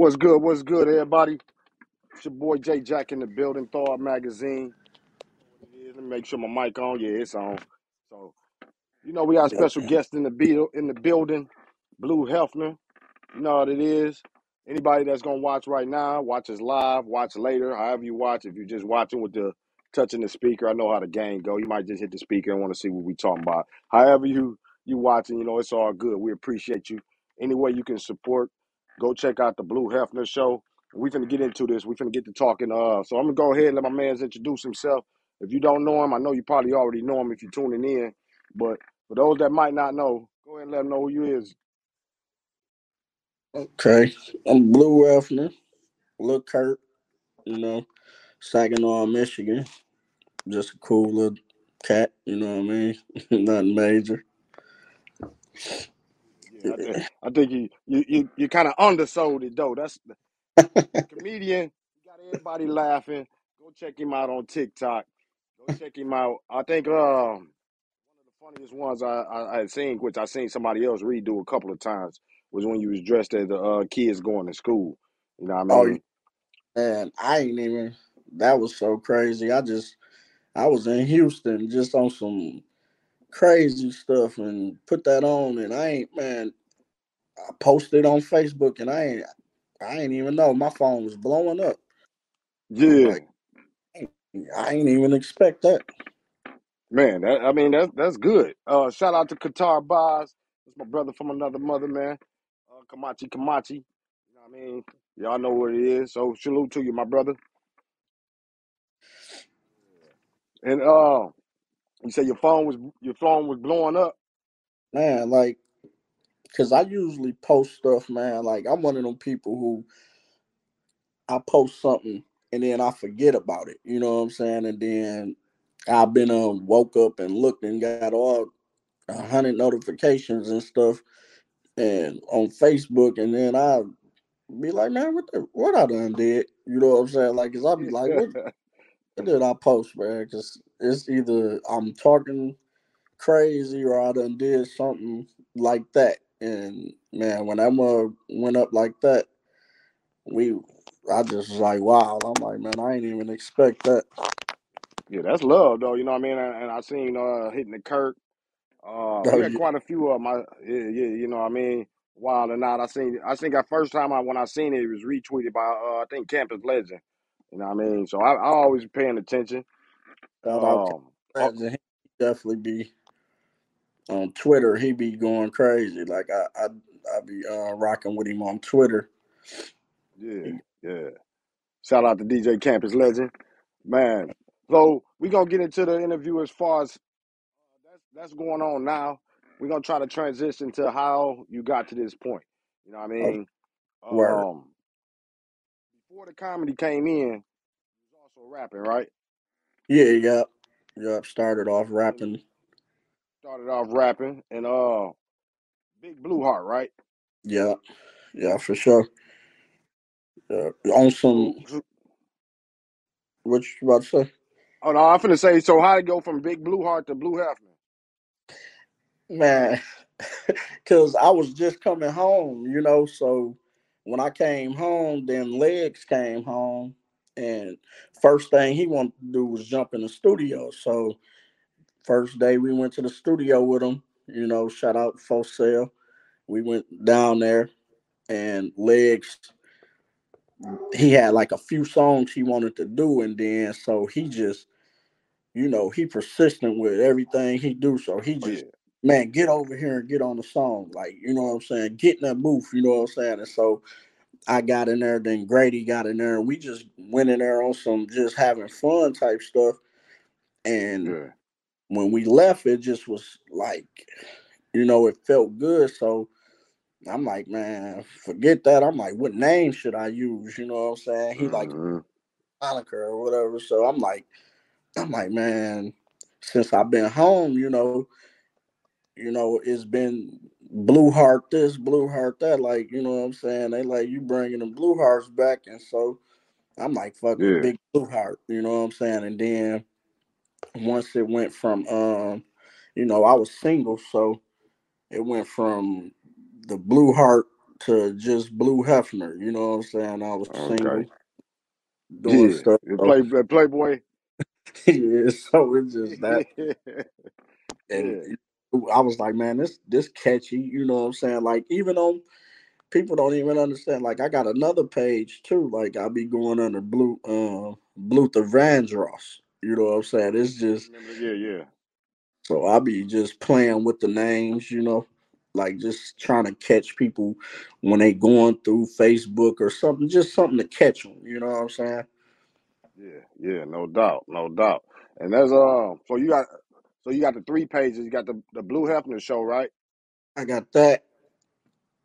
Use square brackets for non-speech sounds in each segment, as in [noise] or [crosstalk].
What's good? What's good, everybody? It's your boy J Jack in the building, Thawed Magazine. Let me make sure my mic on. Yeah, it's on. So, you know, we got a special guest in the be- in the building, Bleu Hefner. You know what it is. Anybody that's gonna watch right now, watch us live, watch later, however you watch. If you're just watching with the touching the speaker, I know how the game go. You might just hit the speaker and want to see what we talking about. However you you watching, you know, it's all good. We appreciate you. Any way you can support, go check out the Bleu Hefner show. We finna get into this. We finna get to talking. Uh, so I'm gonna go ahead and let my man's introduce himself. If you don't know him, I know you probably already know him if you're tuning in. But for those that might not know, go ahead and let them know who you is. Okay, I'm Bleu Hefner, Lil Kurt, you know, Saginaw, Michigan. Just a cool little cat, you know what I mean? [laughs] Nothing major. Yeah, I, think, I think you you you, you kind of undersold it though. That's the [laughs] comedian. Got everybody laughing. Go check him out on TikTok. Go check him out. I think um one of the funniest ones I, I I had seen, which I seen somebody else redo a couple of times, was when you was dressed as the uh, kids going to school. You know what I Oh, mean? and I ain't even, that was so crazy. I just, I was in Houston just on some crazy stuff and put that on, and I ain't, man, I posted on Facebook and I ain't, I ain't even know my phone was blowing up. Yeah, like, I ain't even expect that. man. That, I mean that's that's good. Uh, shout out to Qatar Boz. That's my brother from another mother, man. Uh, Kamachi Kamachi. You know what I mean? Y'all know what it is. So salute to you, my brother. And uh, you say your phone was your phone was blowing up. Man, like, cause I usually post stuff, man. Like I'm one of them people who I post something and then I forget about it. You know what I'm saying? And then I've been um woke up and looked and got all a hundred notifications and stuff and on Facebook and then I be like, man, what the, what I done did? You know what I'm saying? Like, cause I be like, what, what [laughs] did I post, man? Cause it's either I'm talking crazy or I done did something like that. And man, when that mug went up like that, we I just was like, wow. I'm like, man, I ain't even expect that. Yeah, that's love though. You know what I mean? And, and I seen uh hitting the Kirk. Uh, Oh you had quite a few of my yeah, yeah. You know what I mean? Wild or not, I seen. I think that first time I when I seen it, it was retweeted by uh, I think Campus Legend. You know what I mean? So I, I always paying attention. Um, oh, Legend. He definitely be on Twitter. He be going crazy. Like I I I be uh, rocking with him on Twitter. yeah, yeah. Shout out to DJ Campus Legend, man. So we gonna get into the interview as far as that's that's going on now. We're gonna try to transition to how you got to this point. You know what I Oh, mean? word. Um, before the comedy came in, you was also rapping, right? Yeah, yep, yep. Started off rapping. started off rapping and uh, Big Blue Heart, right? Yeah, yeah, for sure. Yeah. On some So, so what you about to say? oh no, I'm finna say. So how to go from Big Blue Heart to Bleu Hefner? Man, [laughs] because I was just coming home, you know. So when I came home, then Legs came home, and first thing he wanted to do was jump in the studio. So first day we went to the studio with him, you know. Shout out for sale. We went down there, and Legs he had like a few songs he wanted to do, and then so he just, you know, he persistent with everything he do. So he Oh just man, get over here and get on the song. Like, you know what I'm saying? Get in that booth, you know what I'm saying? And so I got in there, then Grady got in there, and we just went in there on some just having fun type stuff. And yeah, when we left, it just was like, you know, it felt good. So I'm like, man, forget that. I'm like, what name should I use? You know what I'm saying? He like hmm Monica or whatever. So I'm like, I'm like, man, since I've been home, you know, you know, it's been blue heart this, blue heart that. Like, you know what I'm saying? They like you bringing the blue hearts back, and so I'm like, fuck yeah, big blue heart. You know what I'm saying? And then once it went from, um, you know, I was single, so it went from the blue heart to just Bleu Hefner. You know what I'm saying? I was Okay. single, doing Yeah. stuff. Play Playboy. [laughs] yeah, so it's just that, [laughs] yeah. and I was like, man, this this catchy. You know what I'm saying? Like even on people don't even understand. Like I got another page too. Like I'll be going under Blue uh Luther Vandross. You know what I'm saying? It's just Yeah, yeah. so I'll be just playing with the names, you know, like just trying to catch people when they going through Facebook or something, just something to catch them. You know what I'm saying? Yeah, yeah, no doubt, no doubt. And that's uh so you got so you got the three pages, you got the, the Bleu Hefner show, right? I got that.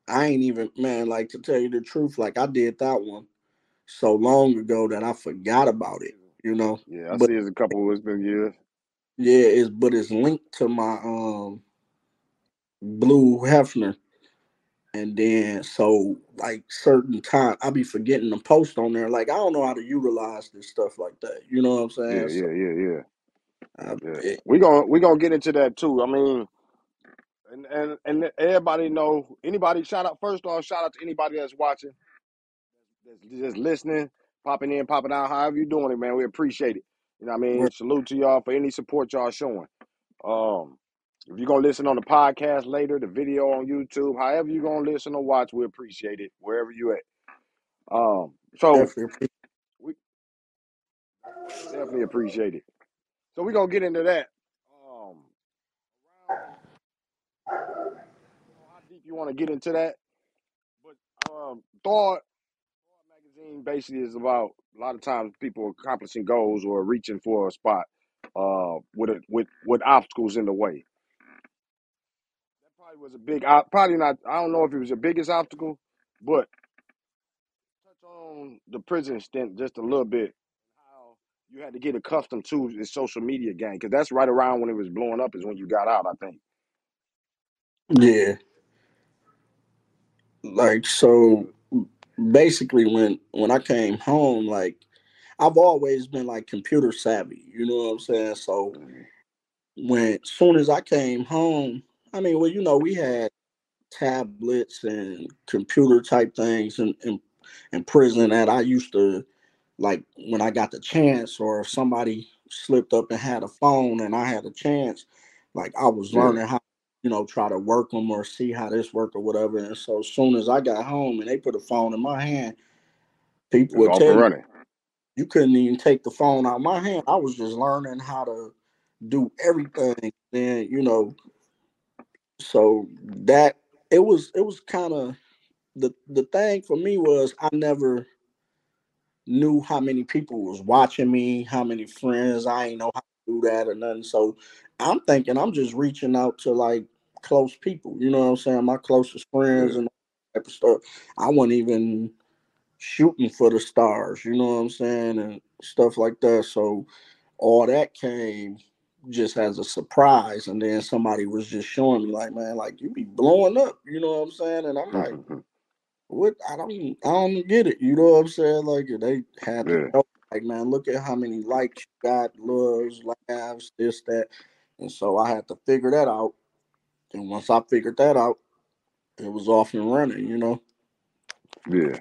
I ain't even man, like to tell you the truth, like I did that one so long ago that I forgot about it. You know, Yeah, I but see it's a couple it's been years. yeah, it's but it's linked to my um Bleu Hefner. And then so like certain time I be forgetting to post on there. Like I don't know how to utilize this stuff like that. You know what I'm saying? Yeah, So, yeah, yeah, yeah. Yeah. it, We gonna we gonna get into that too. I mean and, and and everybody know anybody shout out first off, shout out to anybody that's watching, that's just listening, popping in, popping out, however you doing it, man. We appreciate it. You know what I mean? Salute to y'all for any support y'all showing. Um if you're gonna listen on the podcast later, the video on YouTube, however you're gonna listen or watch, we appreciate it wherever you at. Um, so definitely we definitely appreciate it. So we're gonna get into that. Um, how deep you want to get into that? But um, Thawed magazine basically is about a lot of times people accomplishing goals or reaching for a spot uh, with a, with with obstacles in the way. That probably was a big, probably not. I don't know if it was the biggest obstacle, but touch on the prison stint just a little bit. You had to get accustomed to the social media game because that's right around when it was blowing up. Is when you got out, I think. yeah. Like so basically when when I came home, like I've always been like computer savvy, you know what I'm saying? So when soon as I came home, I mean, well, you know, we had tablets and computer type things in, in, in prison that I used to like when I got the chance or if somebody slipped up and had a phone and I had a chance, like I was Yeah. learning how, you know, try to work them or see how this worked or whatever. And so as soon as I got home and they put a phone in my hand, people were tell running. you couldn't even take the phone out of my hand. I was just learning how to do everything. Then, you know, so that it was it was kind of the the thing for me was I never knew how many people was watching me, how many friends. I ain't know how to do that or nothing. So I'm thinking I'm just reaching out to like close people. You know what I'm saying? My closest friends and that type of stuff. I wasn't even shooting for the stars. You know what I'm saying? And stuff like that. So all that came just as a surprise. And then somebody was just showing me like, man, like you be blowing up. You know what I'm saying? And I'm like, mm-hmm. What I don't I don't get it. You know what I'm saying? Like they had to Yeah. know, like, man, look at how many likes you got, loves, laughs, this, that. And so I had to figure that out. And once I figured that out, it was off and running, you know. Yeah.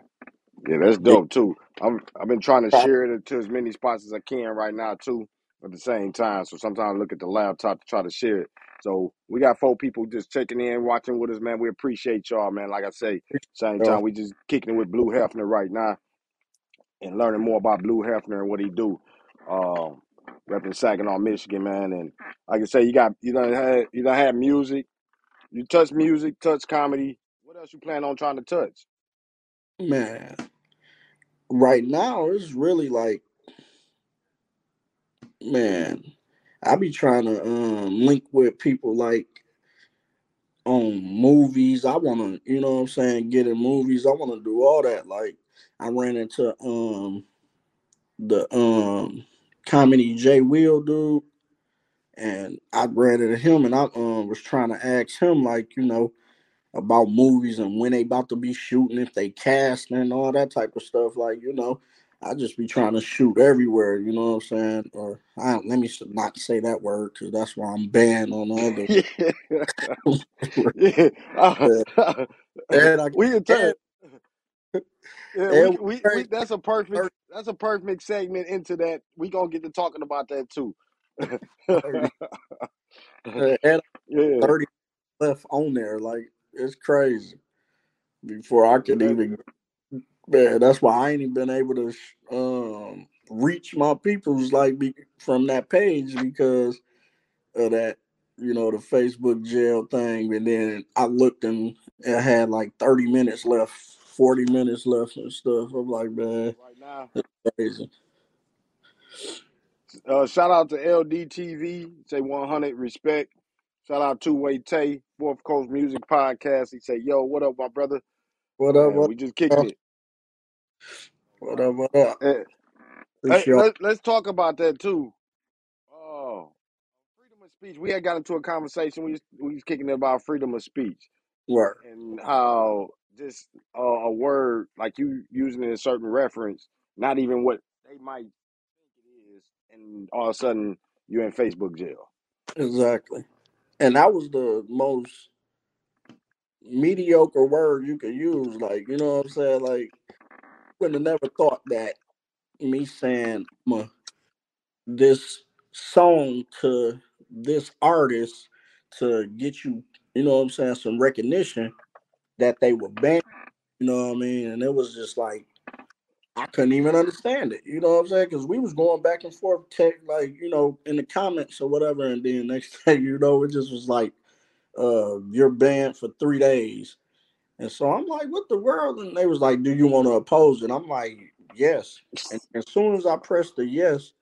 Yeah, that's dope too. I'm I've been trying to share it to as many spots as I can right now too at the same time. So sometimes I look at the laptop to try to share it. So we got four people just checking in, watching with us, man. We appreciate y'all, man. Like I say, same time we just kicking it with Bleu Hefner right now and learning more about Bleu Hefner and what he do. Um repping Saginaw, Michigan, man. And like I say, you got you don't have you don't have music, you touch music, touch comedy. What else you plan on trying to touch? Man, right now it's really like, man, I be trying to um link with people like on movies. I wanna, you know what I'm saying, get in movies. I wanna do all that. Like I ran into um the um comedy Jay Will dude, and I ran into him and I um was trying to ask him like, you know, about movies and when they about to be shooting, if they casting and all that type of stuff. Like, you know, I just be trying to shoot everywhere, you know what I'm saying? Or I don't, let me not say that word because that's why I'm banned on the other. [laughs] yeah, [laughs] yeah. [laughs] and I we can turn. Yeah, we, we, we that's a perfect that's a perfect segment into that. We gonna get to talking about that too. and yeah. thirty left on there, like it's crazy. Before I could even, man, that's why I ain't even been able to um, reach my peoples like be, from that page because of that you know, the Facebook jail thing, and then I looked and it had like 30 minutes left, 40 minutes left and stuff. I'm like, man, right now, crazy. Uh, shout out to LDTV, say 100 respect. Shout out to Way Tay, Fourth Coast Music Podcast. He say, "Yo, what up, my brother? What up? What we just kicked up? it. What up? What up? Hey, hey, let, let's talk about that too Oh, freedom of speech. We had got into a conversation. We was, we was kicking it about freedom of speech. Right. And how just uh, a word like you using in a certain reference, not even what they might think it is, and all of a sudden you're in Facebook jail. Exactly. And that was the most mediocre word you could use. Like, you know what I'm saying? Like, would have never thought that me saying this song to this artist to get you, you know what I'm saying, some recognition that they were banned. You know what I mean? And it was just like I couldn't even understand it. You know what I'm saying? Because we was going back and forth, tech, like you know, in the comments or whatever, and then next [laughs] thing you know, it just was like, uh, you're banned for three days. And so I'm like, what the world? And they was like, do you want to oppose it? I'm like, yes. And [laughs] as soon as I pressed the yes,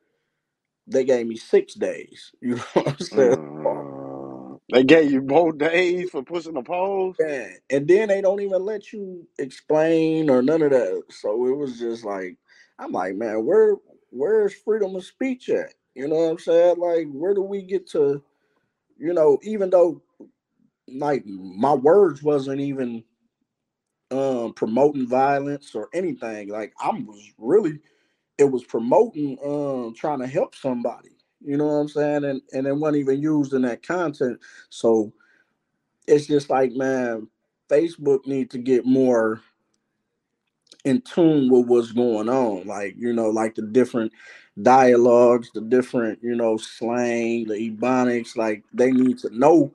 they gave me six days. [laughs] You know what I'm saying? Uh, they gave you both days for pushing the polls. Yeah, and then they don't even let you explain or none of that. So it was just like, I'm like, man, where where's freedom of speech at? You know what I'm saying? Like, where do we get to, you know, even though like my words wasn't even um promoting violence or anything. Like I was really it was promoting um trying to help somebody. You know what I'm saying? And and it wasn't even used in that content. So it's just like, man, Facebook need to get more in tune with what's going on. Like, you know, like the different dialogues, the different, you know, slang, the ebonics, like they need to know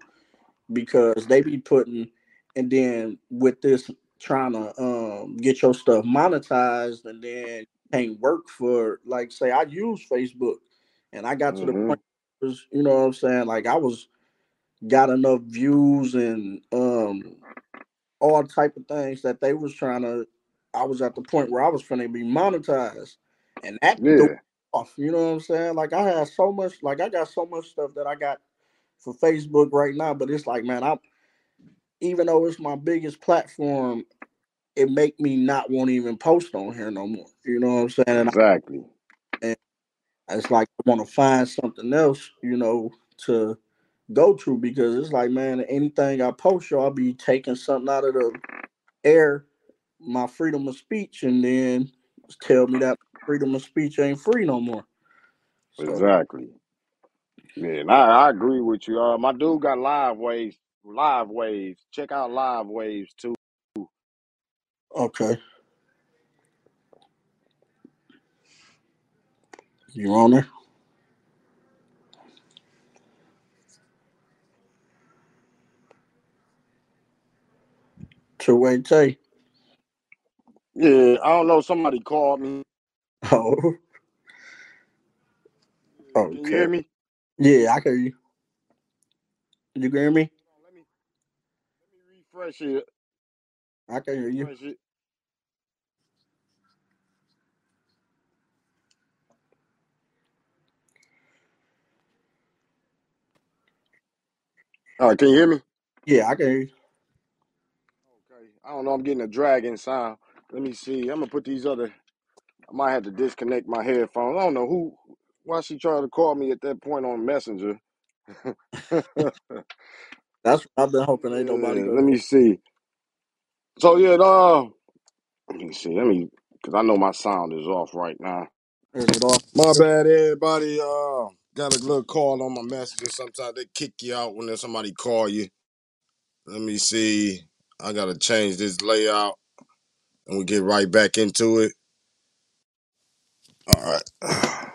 because they be putting and then with this trying to um get your stuff monetized and then can't work for like say I use Facebook and I got to mm-hmm. the point was, you know what I'm saying like I was got enough views and um all type of things that they was trying to I was at the point where I was finna be monetized and that yeah. off you know what I'm saying like I had so much like I got so much stuff that I got for Facebook right now but it's like man I even though it's my biggest platform it make me not want to even post on here no more. You know what I'm saying? Exactly. And, it's like I want to find something else, you know, to go to because it's like, man, anything I post, y'all be taking something out of the air, my freedom of speech, and then tell me that freedom of speech ain't free no more. So. Exactly. Yeah, and I, I agree with you. Uh, my dude got live waves, live waves. Check out live waves too. Okay. You on there? Two-way Tay. Yeah, I don't know. Somebody called me. [laughs] Oh. Okay. Can you hear me? Yeah, I can hear you. You can hear me it. I can hear you. It. All right, can you hear me? Yeah, I can hear you. Okay. I don't know. I'm getting a dragging sound. Let me see. I'm gonna put these other. I might have to disconnect my headphones. I don't know who. Why she tried to call me at that point on Messenger? [laughs] That's what I've been hoping ain't nobody. let me see. So yeah, uh, let me see. Let me Cause I know my sound is off right now. Is it off? My bad, everybody. Uh, got a little call on my messenger. Sometimes they kick you out when there's somebody call you. Let me see. I gotta change this layout, and we get right back into it. All right. [sighs]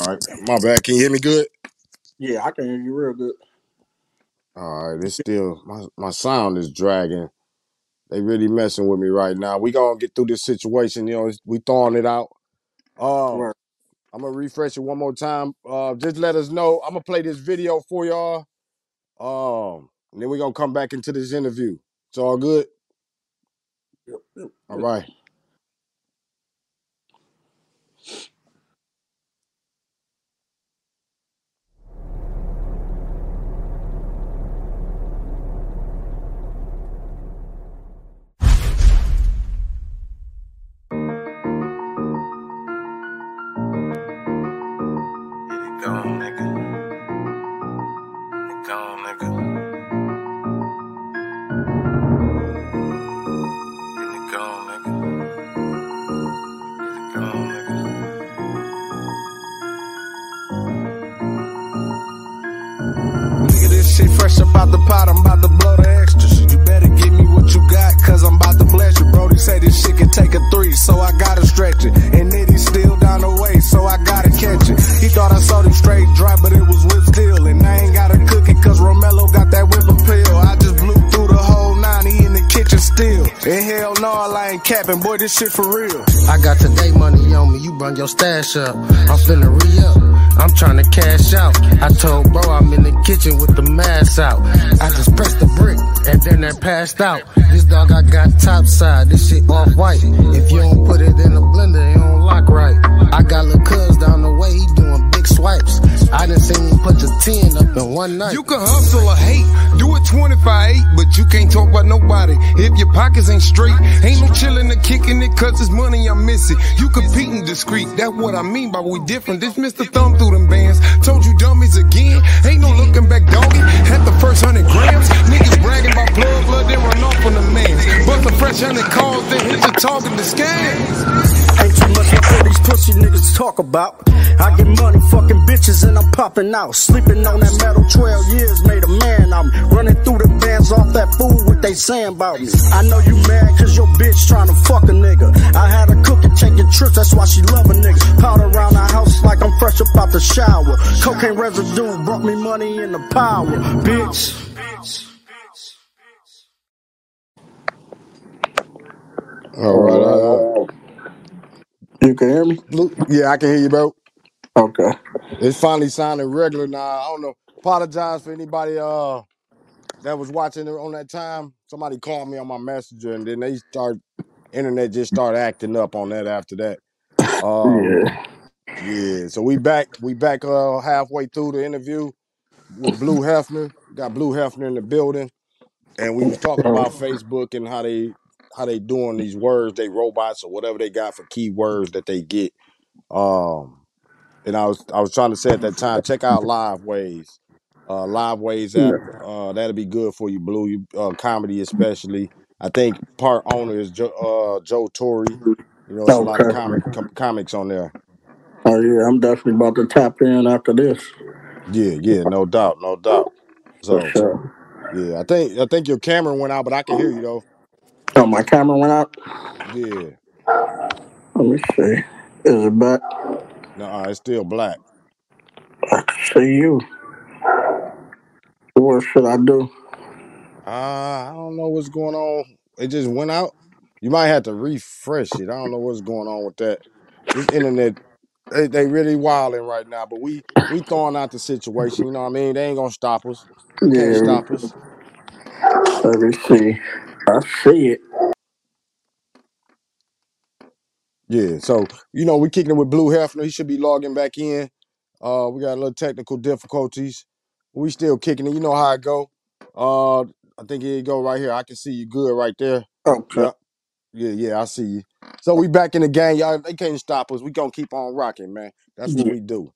All right. My bad. Can you hear me good? Yeah, I can hear you real good. All right. It's still my my sound is dragging. They really messing with me right now. We gonna get through this situation. You know, it's- we throwing it out. Um, Right. I'm gonna refresh it one more time. Uh, just let us know. I'm gonna play this video for y'all. Um, and then we're gonna come back into this interview. It's all good. Yep, yep, All yep. right. Fresh up out the pot, I'm about to blow the extras. You better give me what you got, cause I'm about to bless you. Brody say this shit can take a three, so I gotta stretch it. And Nitty's still down the way, so I gotta catch it. He thought I sold him straight dry, but it was whip steel. And I ain't gotta cook it, cause Romello got that whip appeal. I just blew through the whole nine, he in the kitchen still. And hell no, I ain't capping, boy, this shit for real. I got today money on me, you bring your stash up. I'm finna re up. I'm tryna cash out. I told bro I'm in the kitchen with the mask out. I just pressed the brick and then that passed out. This dog I got top side, this shit off white. If you don't put it in the blender, it don't lock right. I got little cuz down the way, he doing big swipes. I done seen him put the 10 up in one night. You can hustle or hate, do it 25-8, but you can't talk about nobody if your pockets ain't straight. Ain't no chillin' or kicking it cause it's money I'm missing. You competing discreet, that's what I mean by we different. This Mr. Thumb through them bands. Told you dummies again, ain't no looking back doggy. Had the first hundred grams, niggas bragging about plug blood, then run off on the mans. Bust a fresh hundred calls, then hit the talking the scams. Ain't too much for these pussy niggas talk about. I get money, fucking bitches, and I'm popping out. Sleeping on that metal 12 years made a man me. Running through the bands off that food, what they saying about me. I know you mad cause your bitch trying to fuck a nigga. I had her cooking, taking trips, that's why she love a nigga. Powder around the house like I'm fresh up out the shower. Cocaine residue brought me money in the power, bitch. All right. Uh, You can hear me? Yeah, I can hear you, bro. Okay. It's finally sounding regular now. I don't know. Apologize for anybody uh that was watching it on that time. Somebody called me on my messenger, and then they start internet just started acting up on that after that. [laughs] Um, Yeah. yeah. So we back. We back uh halfway through the interview with Bleu Hefner. Got Bleu Hefner in the building, and we was talking about Facebook and how they how they doing these words, they robots or whatever they got for keywords that they get. Um, and I was I was trying to say at that time, check out Live Ways, uh, Live Ways app. Uh, that'll be good for you, Bleu. You uh, comedy especially. I think part owner is Joe uh, Joe Torre. You know, it's a lot of comic com- comics on there. Oh yeah, I'm definitely about to tap in after this. Yeah, yeah, no doubt, no doubt. So sure. yeah, I think I think your camera went out, but I can hear you though. Oh, my camera went out. Yeah, Let me see. Is it back? no, it's still black. I can see you. What should I do? Uh, I don't know what's going on. It just went out. You might have to refresh it. I don't know what's going on with that. This internet, they, they really wilding right now. But we we throwing out the situation. You know what I mean? They ain't gonna stop us. They can't Yeah. stop us. Let me see. I see it. Yeah. So you know we're kicking it with Bleu Hefner. He should be logging back in. Uh, we got a little technical difficulties. We still kicking it. You know how it go. Uh, I think here you go right here. I can see you good right there. Okay. Yep. Yeah, yeah, I see you. So we back in the game, y'all. They can't stop us. We gonna keep on rocking, man. That's what Yeah, we do,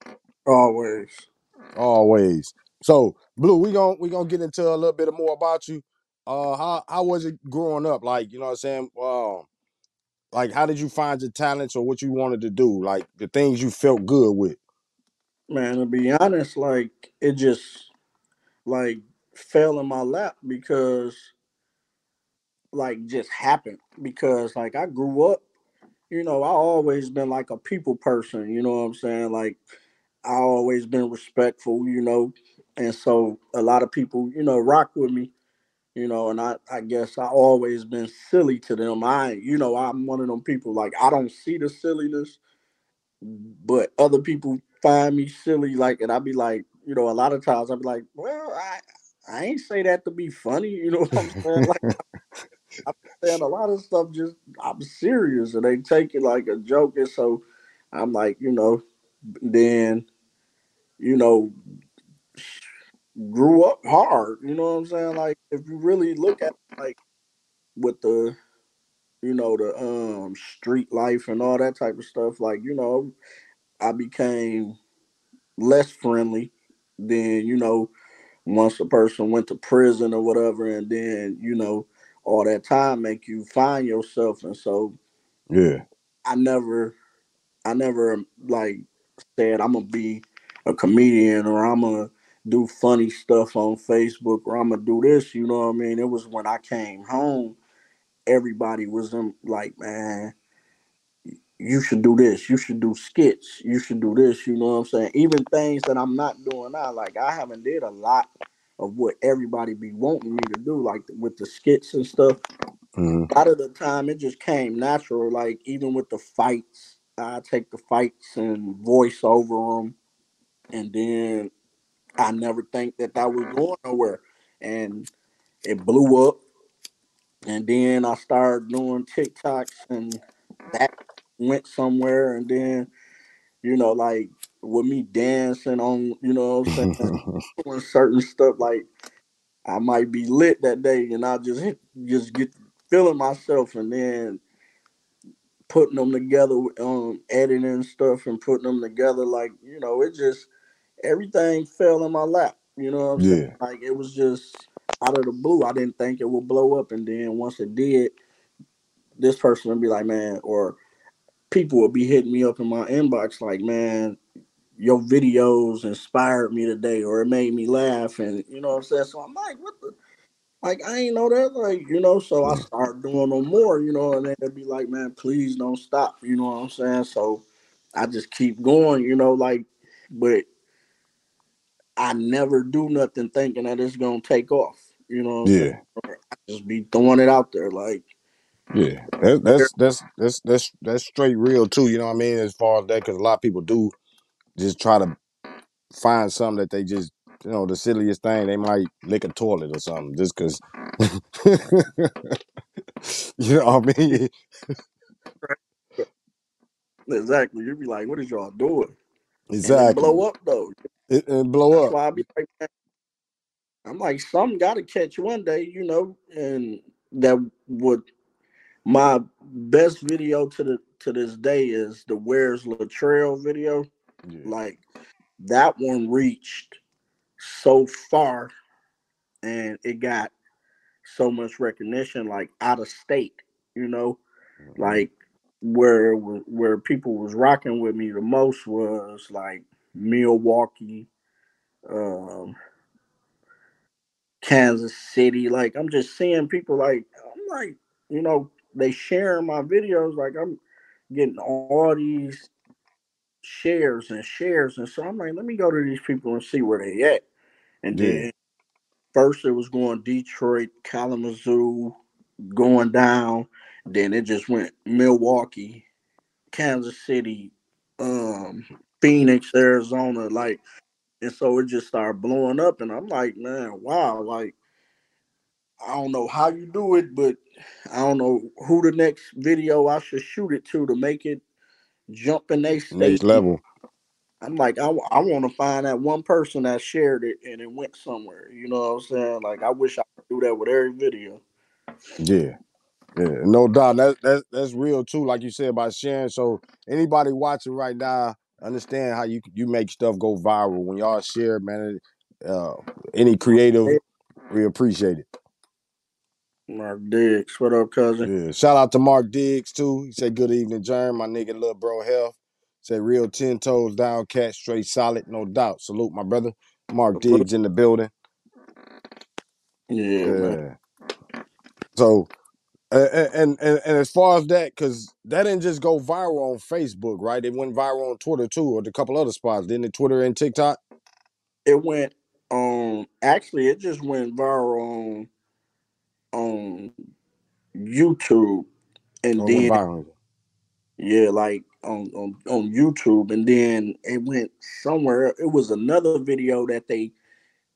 always. always. So, Bleu, we gonna we gonna get into a little bit more about you. Uh, how how was it growing up? Like, you know what I'm saying? Um, like how did you find your talents or what you wanted to do? Like the things you felt good with. Man, to be honest, like it just like fell in my lap because like just happened because like I grew up, you know, I always been like a people person, you know what I'm saying? Like I always been respectful, you know, and so a lot of people, you know, rock with me, you know, and I I guess I always been silly to them. I, you know, I'm one of them people like I don't see the silliness, but other people find me silly, like, and I be like, you know, a lot of times I'd be like, well, I I ain't say that to be funny, [laughs] you know what I'm saying? Like I'm saying a lot of stuff just I'm serious and they take it like a joke. And so I'm like, you know, then, you know, grew up hard. You know what I'm saying? Like if you really look at like with the you know, the um street life and all that type of stuff, like, you know, I became less friendly than, you know, once a person went to prison or whatever, and then, you know, all that time make you find yourself. And so Yeah. I never I never like said I'm gonna be a comedian or I'm gonna do funny stuff on Facebook or I'm gonna do this, you know what I mean? It was when I came home, everybody was in, like, man, you should do this, you should do skits, you should do this, you know what I'm saying? Even things that I'm not doing now, like I haven't did a lot of what everybody be wanting me to do, like with the skits and stuff. Mhm. A lot of the time it just came natural, like even with the fights, I take the fights and voice over them, and then I never think that that was going nowhere, and it blew up. And then I started doing TikToks, and that went somewhere. And then you know, like with me dancing on, you know, what I'm saying [laughs] doing certain stuff, like I might be lit that day, and I just hit, just get feeling myself, and then putting them together, um, editing stuff and putting them together, like you know, it just everything fell in my lap. You know what I'm saying? yeah. Like it was just out of the blue. I didn't think it would blow up, and then once it did, this person would be like, man, or people would be hitting me up in my inbox like, man, your videos inspired me today, or it made me laugh, and you know what I'm saying. So I'm like, what the. Like I ain't know that, like you know, so I start doing no more, you know, and then they'd be like, "Man, please don't stop," you know what I'm saying? So I just keep going, you know, like, but I never do nothing thinking that it's gonna take off. You know what I'm? Yeah. Or I just be throwing it out there, like, Yeah. That, that's that's that's that's that's straight real too, you know what I mean, as far as that, because a lot of people do just try to find something that they just you know, the silliest thing, they might lick a toilet or something just cause [laughs] you know what I mean? exactly. You'd be like, "What is y'all doing?" And it Exactly. blow up though. It, blow That's up. why I be like, man, I'm like, some got to catch one day, you know, and that would my best video to the to this day is the Where's Latrell video. Yeah. Like that one reached so far, and it got so much recognition, like out of state, you know, Mhm. like where where people was rocking with me the most was like Milwaukee, um, Kansas City. Like I'm just seeing people like I'm like, you know, they sharing my videos. Like I'm getting all these shares and shares. And so I'm like, let me go to these people and see where they at. And Yeah. then first it was going Detroit, Kalamazoo, going down. Then it just went Milwaukee, Kansas City, um, Phoenix, Arizona, like, and so it just started blowing up. And I'm like, man, wow, like I don't know how you do it, but I don't know who the next video I should shoot it to to make it jump in their. Next level. I'm like, I, I want to find that one person that shared it and it went somewhere. You know what I'm saying? Like, I wish I could do that with every video. Yeah. Yeah, no doubt. That, that that's real too, like you said about sharing. So anybody watching right now, understand how you you make stuff go viral. When y'all share, man, uh, any creative, we appreciate it. Mark Diggs, what up, cousin? Yeah. Shout out to Mark Diggs too. He said good evening, Jerm. My nigga Lil Bro Health. Said real ten toes down, cat straight solid, no doubt. Salute my brother. Mark Diggs in the building. Yeah, man. Yeah. So and, and and as far as that, because that didn't just go viral on Facebook, right? It went viral on Twitter too, or a couple other spots, didn't it? Twitter and TikTok. It went um actually it just went viral on on YouTube and Oh, it went then viral. yeah, like on, on on YouTube and then it went somewhere. It was another video that they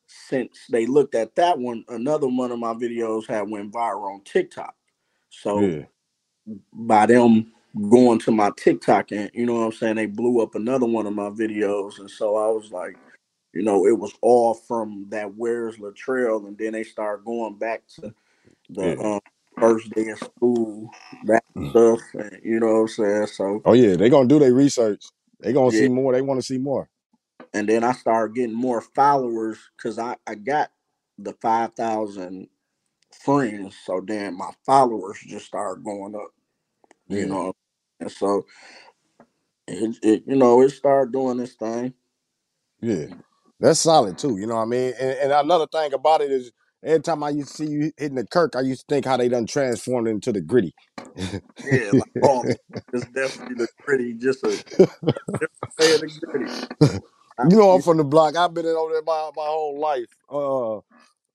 since they looked at that one, another one of my videos had went viral on TikTok. So Yeah. by them going to my TikTok and you know what I'm saying, they blew up another one of my videos. And so I was like, you know, it was all from that Where's Latrell, and then they started going back to the Yeah. um, first day of school, that stuff, and you know what I'm saying. So Oh yeah, they gonna do their research. They gonna Yeah. see more. They want to see more. and then I started getting more followers because I I got the five thousand friends. So then my followers just started going up. You know, and so it, it you know it started doing this thing. Yeah, that's solid too. You know what I mean? And, and another thing about it is, every time I used to see you hitting the Kirk, I used to think how they done transformed into the gritty. Yeah, like oh, it's definitely the gritty, just a different the gritty. [laughs] You know, I'm from the block. I've been in over there my, my whole life. Uh,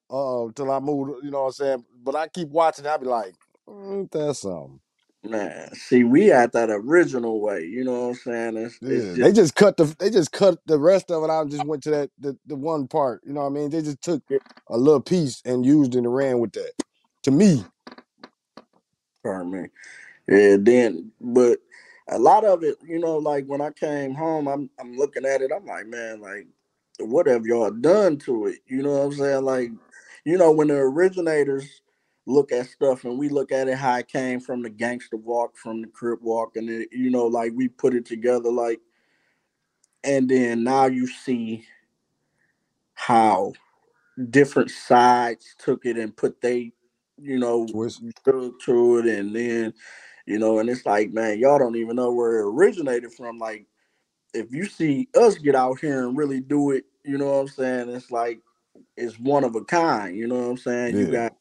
uh, till I moved. You know what I'm saying? But I keep watching. I be like, mm, that's something. Man, see, we had that original way. You know what I'm saying? It's, Yeah, it's just they just cut the they just cut the rest of it out and just went to that the, the one part. You know what I mean? They just took a little piece and used it and ran with that. To me, pardon me. Yeah, then but a lot of it, you know, like when I came home, I'm I'm looking at it, I'm like, man, like what have y'all done to it? You know what I'm saying? Like, you know, when the originators look at stuff and we look at it how it came from the gangster walk, from the crip walk, and it, you know, like we put it together like and then now you see how different sides took it and put they, you know, twist. to it and then you know and it's like man y'all don't even know where it originated from like if you see us get out here and really do it you know what i'm saying it's like it's one of a kind you know what i'm saying you got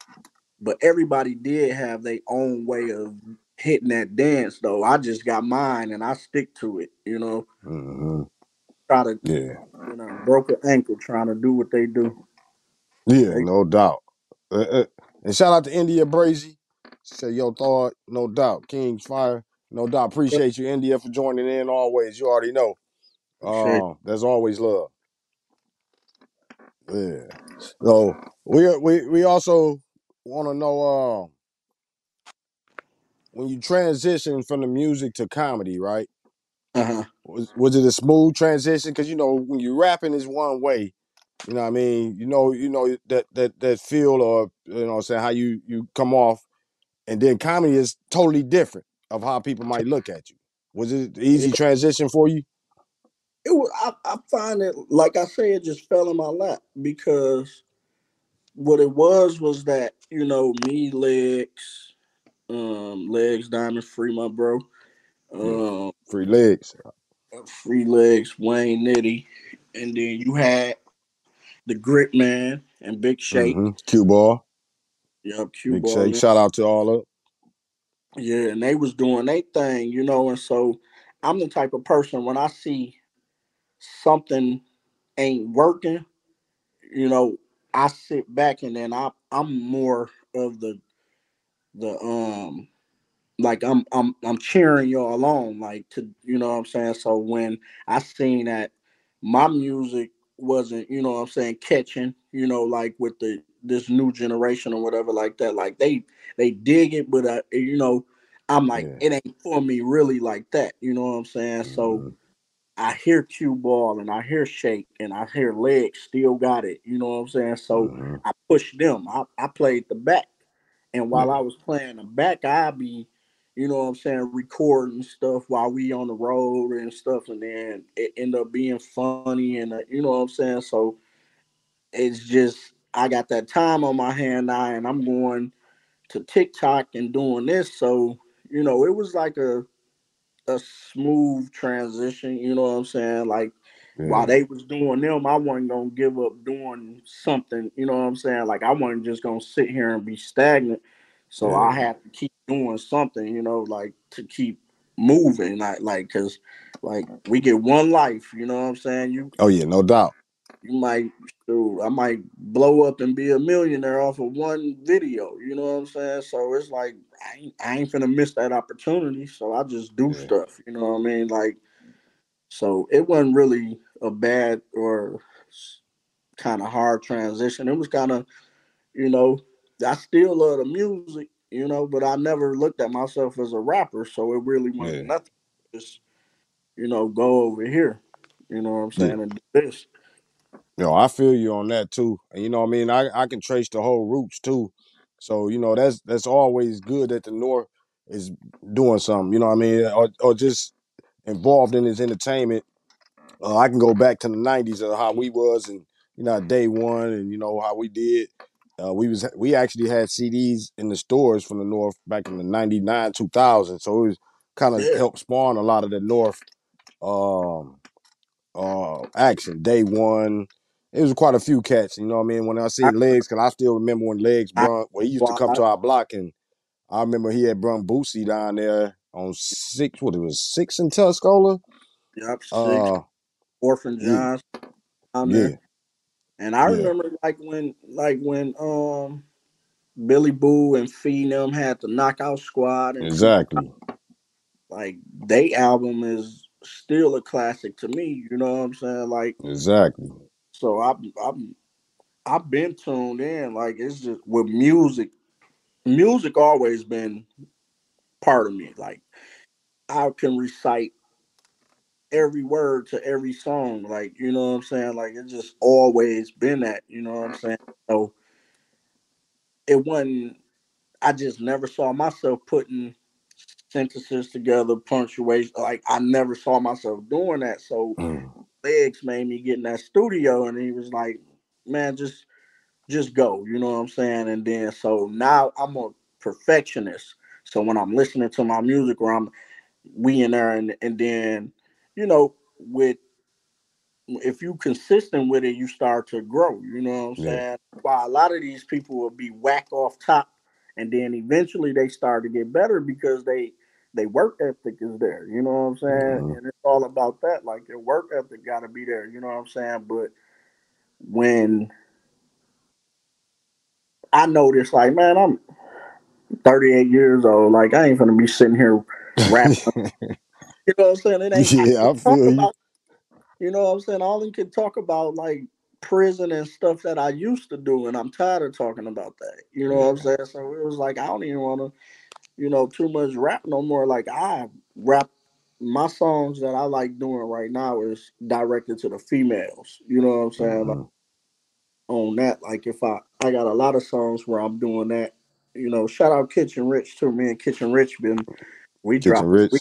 but everybody did have their own way of hitting that dance though i just got mine and i stick to it you know hmm try to Yeah, you know broke an ankle trying to do what they do yeah, They- no doubt. Uh, uh, and shout out to India Brazy. Say yo thought, no doubt. King's Fire, no doubt. Appreciate you, India, for joining in always. You already know. Uh, there's always love. Yeah. So we we we also want to know uh, when you transition from the music to comedy, right? uh-huh Was was it a smooth transition? Because you know when you rapping is one way, you know what I mean. You know you know that that that feel or you know what I'm saying how you you come off, and then comedy is totally different of how people might look at you. Was it an easy transition for you? It was I, I find it like I say it just fell in my lap because what it was was that you know me legs um legs diamond free my bro um Free legs. free legs wayne nitty and then you had the grit man and big shake hmm Cue ball. yep Q Big ball shake. Shout out to all of. yeah and they was doing their thing you know and so i'm the type of person when i see something ain't working you know, I sit back and then I I'm more of the the um like I'm I'm I'm cheering y'all along, like to you know what I'm saying. So when I seen that my music wasn't, you know what I'm saying, catching, you know, like with the this new generation or whatever like that, like they they dig it, but uh, you know, I'm like Yeah. it ain't for me really like that, you know what I'm saying? So Mhm. I hear cue ball and I hear shake and I hear legs still got it. You know what I'm saying? So Mhm. I pushed them. I, I played the back. And while Yeah. I was playing the back, I be, you know what I'm saying, recording stuff while we on the road and stuff. And then it end up being funny and uh, you know what I'm saying? So it's just I got that time on my hand now and I'm going to TikTok and doing this. So, you know, it was like a a smooth transition, you know what I'm saying? Like Yeah. while they was doing them, I wasn't gonna give up doing something, you know what I'm saying? Like I wasn't just gonna sit here and be stagnant. So Yeah. I have to keep doing something, you know, like to keep moving, like like cause like we get one life, you know what I'm saying? You Oh yeah, no doubt. You might shoot, I might blow up and be a millionaire off of one video, you know what I'm saying? So it's like I ain't, I ain't finna miss that opportunity. So I just do Yeah. stuff, you know what I mean? Like so it wasn't really a bad or kind of hard transition. It was kind of, you know, I still love the music, you know, but I never looked at myself as a rapper, so it really wasn't Yeah. nothing. Just, you know, go over here, you know what I'm Yeah. saying, and do this. You know, I feel you on that too. And you know what I mean? I, I can trace the whole roots too. So, you know, that's that's always good that the North is doing something, you know what I mean? Or or just involved in his entertainment. Uh, I can go back to the nineties of how we was and you know, day one and you know how we did. Uh, we was we actually had CDs in the stores from the North back in the ninety nine, two thousand. So it was kind of Yeah. helped spawn a lot of the North um uh action day one it was quite a few cats you know what i mean when i see legs because i still remember when legs brung well he used to come to our block and i remember he had brung boosie down there on six what it was six in tuscola? Yep, six, uh Orphan yeah. Johns down yeah. There. And I yeah. remember like when like when um Billy Boo and Fee them had the knockout squad and exactly. like they album is still a classic to me, you know what I'm saying? Like exactly so I'm I'm I've been tuned in. Like it's just with music, music always been part of me. Like I can recite every word to every song. Like, you know what I'm saying? Like it's just always been that, you know what I'm saying? So it wasn't I just never saw myself putting sentences together, punctuation. Like I never saw myself doing that. So Mm, legs made me get in that studio and he was like, Man, just just go, you know what I'm saying? And then so now I'm a perfectionist. So when I'm listening to my music or I'm we in there and, and then, you know, with if you consistent with it, you start to grow. You know what I'm yeah saying? Why a lot of these people will be whack off top and then eventually they start to get better because they they work ethic is there. You know what I'm saying? hmm And it's all about that. Like your work ethic gotta be there, you know what I'm saying? But when I notice like, man, I'm 38 years old. Like I ain't gonna be sitting here rapping. [laughs] You know what I'm saying? It ain't I yeah i talk feel you about, you know what I'm saying? All I can talk about like prison and stuff that I used to do, and I'm tired of talking about that. You know what I'm saying? So it was like I don't even want to, you know, too much rap no more. Like I rap my songs that I like doing right now is directed to the females. You know what I'm saying? Like hmm on that, like if I I got a lot of songs where I'm doing that. You know, shout out Kitchen Rich too. Me and Kitchen Rich been we kitchen rich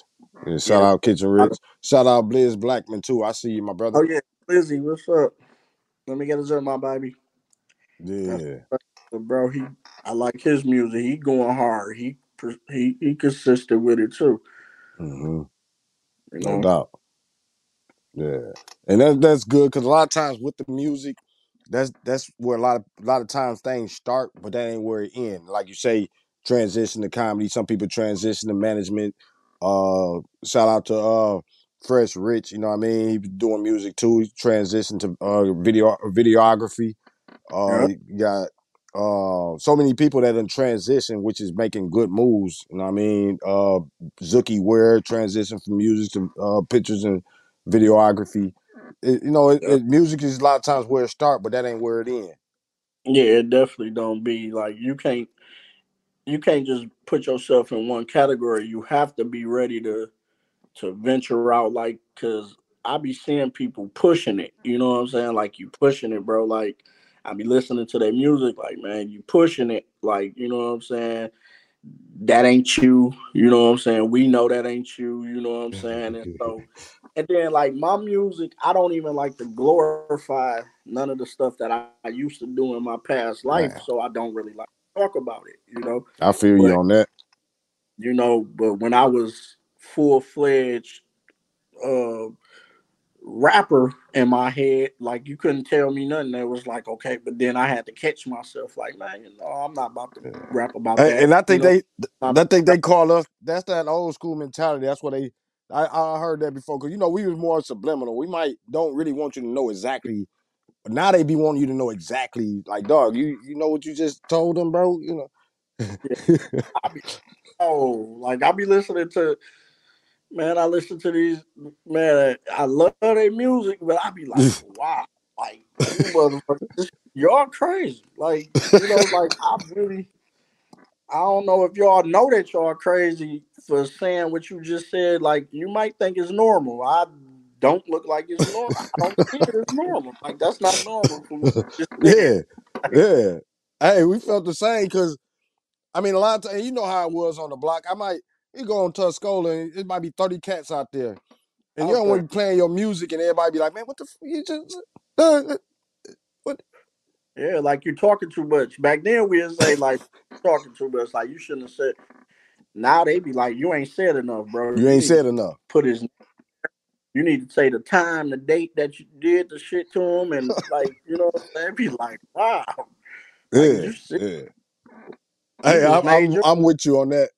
yeah, shout yeah. out kitchen rich shout out blizz blackman too i see you my brother Oh yeah, Lizzie, what's up? Let me get a up, my baby. Yeah bro. He, I like his music. He going hard. He he he consistent with it too. hmm You no know. doubt Yeah, and that that's good because a lot of times with the music, that's that's where a lot of a lot of times things start, but that ain't where it end. Like you say, transition to comedy. Some people transition to management. Uh, shout out to uh Fresh Rich. You know what I mean? He was doing music too. He transitioned to uh video videography. Uh, you got uh so many people that in transition, which is making good moves. You know what I mean? Uh, Zookie Ware transition from music to uh pictures and videography. It, you know, it, it, music is a lot of times where it start, but that ain't where it end. Yeah, it definitely don't be like you can't you can't just put yourself in one category. You have to be ready to to venture out, like because I be seeing people pushing it. You know what I'm saying? Like you pushing it, bro. Like I be listening to their music, like man, you pushing it. Like you know what I'm saying? that ain't you. You know what I'm saying? We know that ain't you. You know what I'm saying? And so, and then like my music, I don't even like to glorify none of the stuff that I, I used to do in my past life. Man, So I don't really like. talk about it, you know. I feel you on that. you know, but when I was full fledged uh rapper in my head, like you couldn't tell me nothing. It was like, okay, but then I had to catch myself, like, man, you know, I'm not about to rap about And, that. and I you think know, they, I think they call us. That's that old school mentality. That's what they. I, I heard that before because you know we was more subliminal. We might don't really want you to know exactly. But now they be wanting you to know exactly. Like dog, you you know what you just told them, bro. You know. [laughs] I be, oh, like I be listening to, man, I listen to these, man, I love their music, but I be like, [laughs] wow, like you y'all crazy. Like, you know, like I really, I don't know if y'all know that y'all crazy for saying what you just said. Like, you might think it's normal. I don't look like it's normal. I don't see it as normal. Like, that's not normal for me. [laughs] Yeah, yeah. Hey, we felt the same because I mean a lot of times you know how it was on the block. I might you go on Tuscola and it might be thirty cats out there, and you don't want to be playing your music, and everybody be like, "Man, what the f- you just." Uh, Yeah, like you're talking too much. Back then we'd say like talking too much. Like you shouldn't have said. Now they be like, you ain't said enough, bro. you ain't said enough. put his. You need to say the time, the date that you did the shit to him, and [laughs] like you know, what I'm be like, wow. Like, Yeah, you yeah. Hey, I'm, I'm I'm with you on that.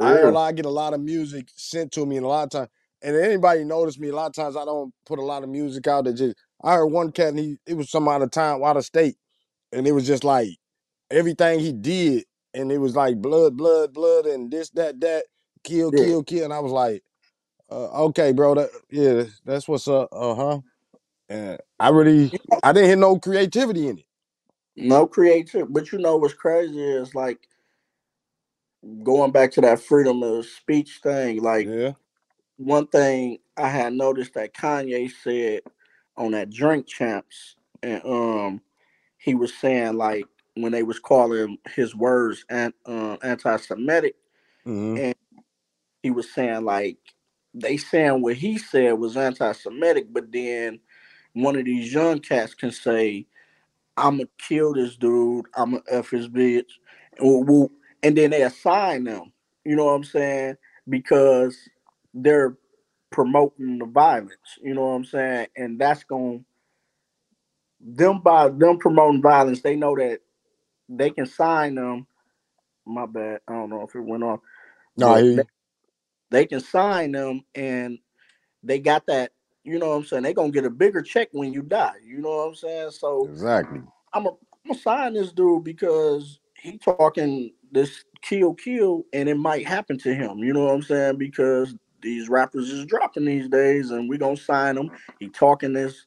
I I get a lot of music sent to me, and a lot of times, and anybody notice me, a lot of times I don't put a lot of music out. That just I heard one cat, and he it was some out of town, out of state, and it was just like everything he did, and it was like blood, blood, blood, and this, that, that, kill, Yeah, kill, kill, and I was like, uh, okay, bro, that yeah, that's what's up, uh huh. And I really, I didn't hear no creativity in it. no creativity. But you know what's crazy is like going back to that freedom of speech thing. Like Yeah, one thing I had noticed that Kanye said on that Drink Champs, and um, he was saying like when they was calling his words and uh, anti-Semitic, mm-hmm. and he was saying like they saying what he said was anti-Semitic, but then one of these young cats can say, "I'm gonna kill this dude. I'm gonna f his bitch," and, and then they assign them. You know what I'm saying? Because they're promoting the violence. You know what I'm saying? And that's going them by them promoting violence. They know that they can sign them. My bad. I don't know if it went off, no, I but hear they, they can sign them, and they got that. You know what I'm saying? They're gonna get a bigger check when you die. You know what I'm saying? So Exactly. I'm a, I'm gonna sign this dude because he talking this kill kill, and it might happen to him. You know what I'm saying? Because these rappers is dropping these days, and we gonna sign him. He talking this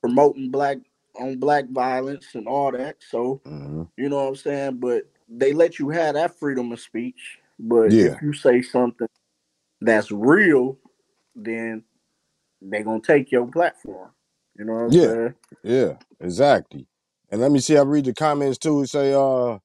promoting black on black violence and all that. So Mm-hmm. you know what I'm saying? But they let you have that freedom of speech. But Yeah. if you say something that's real, then they gonna take your platform. You know what I'm Yeah. saying? Yeah, exactly. And let me see, I read the comments too. Say, uh,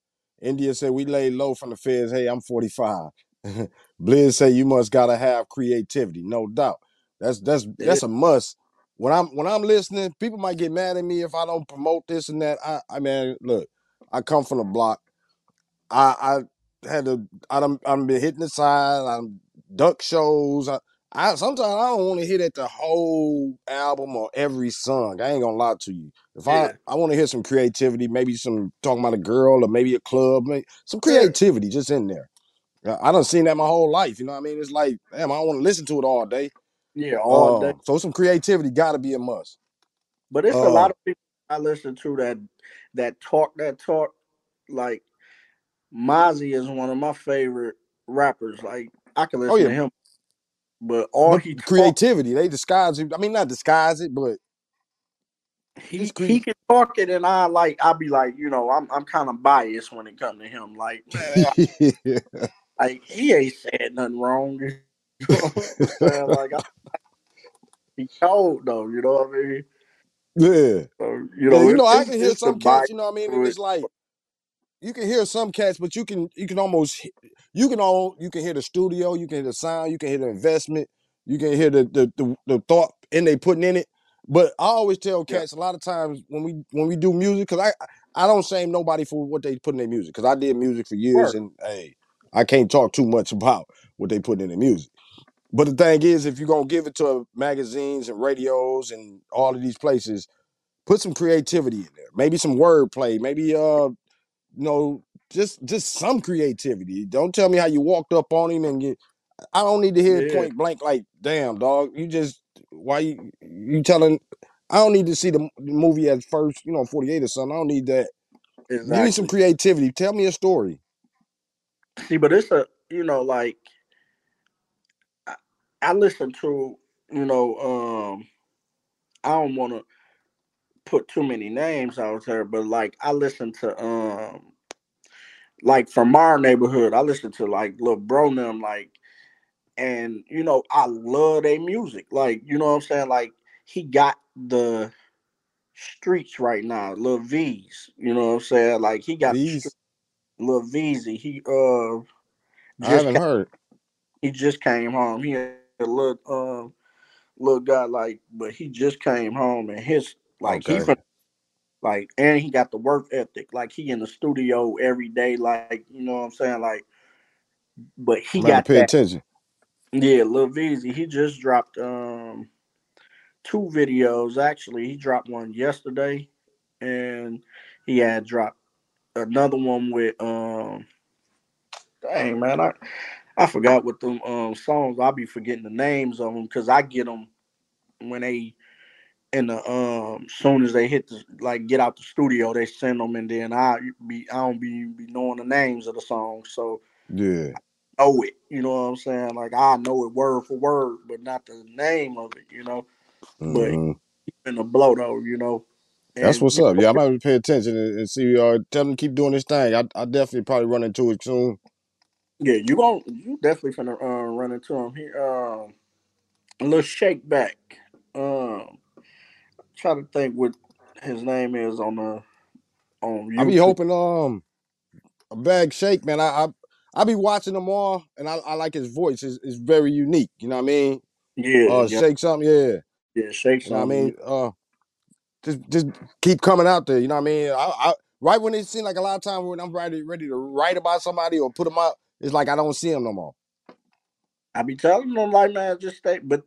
India said, we lay low from the feds. Hey, I'm 45. [laughs] Blizz say you must gotta have creativity, no doubt. That's that's that's a must. When I'm when I'm listening, people might get mad at me if I don't promote this and that. I I mean, look, I come from the block. I I had to I done I'm been hitting the side, I'm duck shows. I, I sometimes I don't want to hear that the whole album or every song. I ain't gonna lie to you. If I Yeah. I want to hear some creativity, maybe some talking about a girl or maybe a club, maybe some creativity just in there. I I done seen that my whole life. You know what I mean? It's like, damn, I don't want to listen to it all day. Yeah, all day. Uh, so some creativity got to be a must. But it's a Uh, lot of people I listen to that that talk that talk like Mozzie is one of my favorite rappers. Like I can listen oh yeah, to him, but all but he talk, creativity they disguise it. I mean, not disguise it, but he he can talk it, and I like I'll be like, you know, I'm I'm kind of biased when it comes to him. Like, man, [laughs] like he ain't said nothing wrong. You [laughs] know what I'm? Like I, [laughs] he cold though. You know what I mean? yeah. So, you Yeah, know, you it, know, I can hear some cats. You know what I mean? And it's like you can hear some cats, but you can you can almost you can all you can hear the studio, you can hear the sound, you can hear the investment, you can hear the the the, the thought and they putting in it. But I always tell Yeah. cats a lot of times when we when we do music, cause I I don't shame nobody for what they put in their music because I did music for years, Word. and hey, I can't talk too much about what they put in their music. But the thing is, if you're gonna give it to magazines and radios and all of these places, put some creativity in there. Maybe some wordplay. Maybe uh, you know, just just some creativity. Don't tell me how you walked up on him and get. I don't need to hear Yeah, point blank like, damn, dog. You just why you you telling. I don't need to see the movie at first, you know, 48 or something. I don't need that. Give me some creativity. Tell me a story. See, but it's a you know like I, I listen to you know um I don't want to put too many names out there, but like I listen to um like from our neighborhood, I listen to like Lil Bro them like and you know I love their music. Like you know what I'm saying. Like he got the streets right now, Lil V's. You know what I'm saying. Like he got These Lil V's. He uh I just haven't came, heard. he just came home. He had a little um little guy like, but he just came home and his like he from like and he got the work ethic. Like he in the studio every day. Like you know what I'm saying. Like but he I'm got pay that. attention. Yeah, Lil V's. He just dropped um two videos actually. He dropped one yesterday, and he had dropped another one with um. Dang man, I I forgot what them um songs. I'll be forgetting the names of them because I get them when they in the um soon as they hit the like get out the studio they send them and then I be I don't be be knowing the names of the songs so Yeah. know it you know what I'm saying like I know it word for word but not the name of it you know but hmm in the blow though you know That's what's up. know, Yeah, I'm gonna pay attention and, and see. Uh, tell them to keep doing this thing. I, I definitely probably run into it soon. yeah you gon' you definitely finna uh, run into him he um a little shake back um try to think what his name is on the on I be YouTube hoping um a bag shake, man. I I, I be watching them all, and I, I like his voice. It's, it's very unique. You know what I mean? yeah Uh, yeah shake something, yeah. yeah shake You know what I something mean? Uh, just just keep coming out there. You know what I mean? I, I right when it seems like a lot of time when I'm ready ready to write about somebody or put them out, it's like I don't see them no more. I be telling them like man just stay but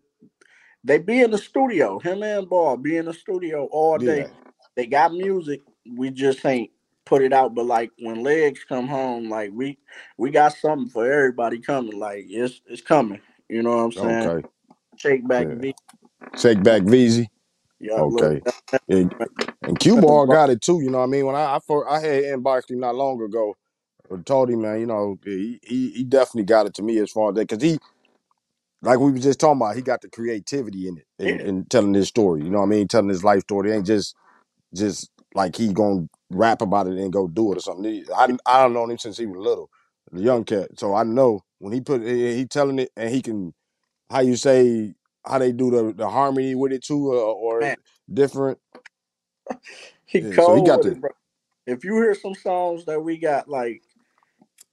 they be in the studio him and Ball be in the studio all day Yeah. they got music we just ain't put it out but like when legs come home like we we got something for everybody coming like it's it's coming you know what i'm saying Okay. shake back Yeah. V. Shake back VZ. yeah Okay. And, and Q Ball got it too. You know what I mean? When I I, for, I had inboxed him not long ago, told him, man, you know, he, he he definitely got it to me as far as that because he, like we were just talking about, he got the creativity in it in, in telling his story. You know what I mean? Telling his life story. It ain't just just like he gonna rap about it and go do it or something. I I don't know him since he was little, the young cat. So I know when he put he, he telling it and he can how you say how they do the, the harmony with it too uh, or man different. [laughs] he Yeah, so he got the it if you hear some songs that we got like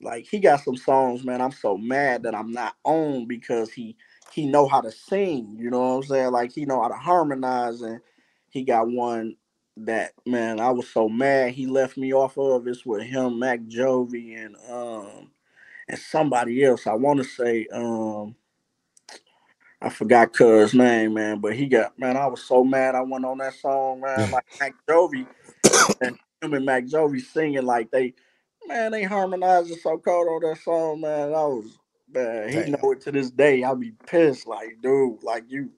like he got some songs man i'm so mad that i'm not on because he he know how to sing you know what i'm saying? Like he know how to harmonize and he got one that man i was so mad he left me off of. It's with him mac jovi and um and somebody else. I want to say um i forgot cuz name man but he got man i was so mad i went on that song man like mac jovi and him and Mac Jovi singing like they, man, they harmonizing so cold on that song, man. I was, man, he damn. know it to this day. I'll be pissed, like, dude, like you.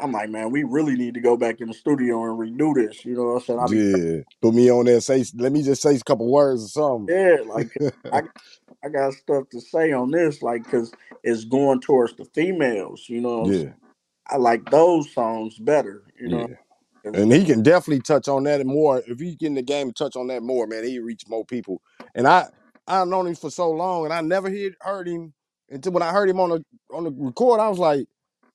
I'm like, man, we really need to go back in the studio and redo this. You know what I'm saying? I'll be, Yeah, put me on there. Say, let me just say a couple words or something. yeah, like [laughs] I, I got stuff to say on this, like, cause it's going towards the females. You know, yeah, I like those songs better. You know, yeah, and he can definitely touch on that and more. If he get in the game and touch on that more, man, he reach more people. And I, I've known him for so long, and I never heard heard him until when I heard him on the on the record. I was like,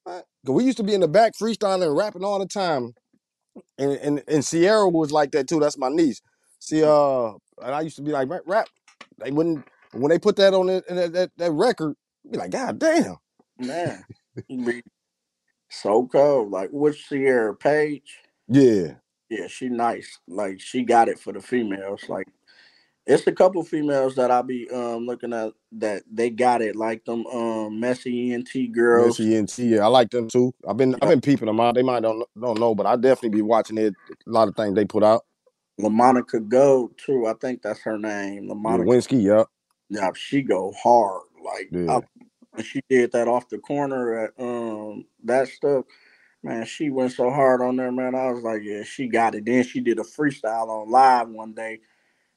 what? 'Cause we used to be in the back freestyling and rapping all the time. And and and Sierra was like that too. That's my niece. See, uh, and I used to be like rap. rap. They wouldn't when they put that on that that, that, record. Be like, God damn. man, be so cold. Like, which Sierra Page? Yeah. Yeah, she nice. Like she got it for the females. Like it's a couple females that I'll be um looking at that they got it. Like them um messy ENT girls. Messy ENT, yeah, I like them too. I've been. I've been peeping them out. They might don't don't know, but I definitely be watching it. A lot of things they put out. LaMonica Gold too. I think that's her name. LaMonica. Winsky, yeah, Yeah, she go hard. Like yeah, I, she did that off the corner at um that stuff, man, she went so hard on there, man. I was like, yeah, she got it. Then she did a freestyle on live one day,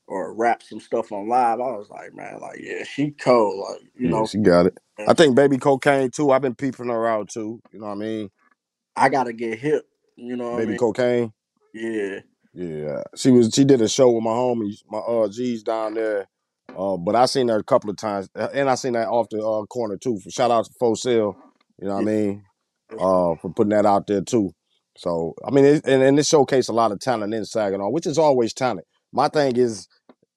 or rap some stuff on live. I was like, man, like yeah, she cold. Like you yeah. know, She got it. I think Baby Cocaine too. I've been peeping her out too. You know what I mean? I gotta get hip. You know what I Baby mean? Cocaine. Yeah, Yeah, she was. She did a show with my homies, my uh G's down there. Uh, but I seen her a couple of times, uh, and I seen that off the uh, corner too. Shout out to Fo Sale, you know what I mean? Uh, for putting that out there too. So I mean, it, and, and it showcased a lot of talent in Saginaw, which is always talent. My thing is,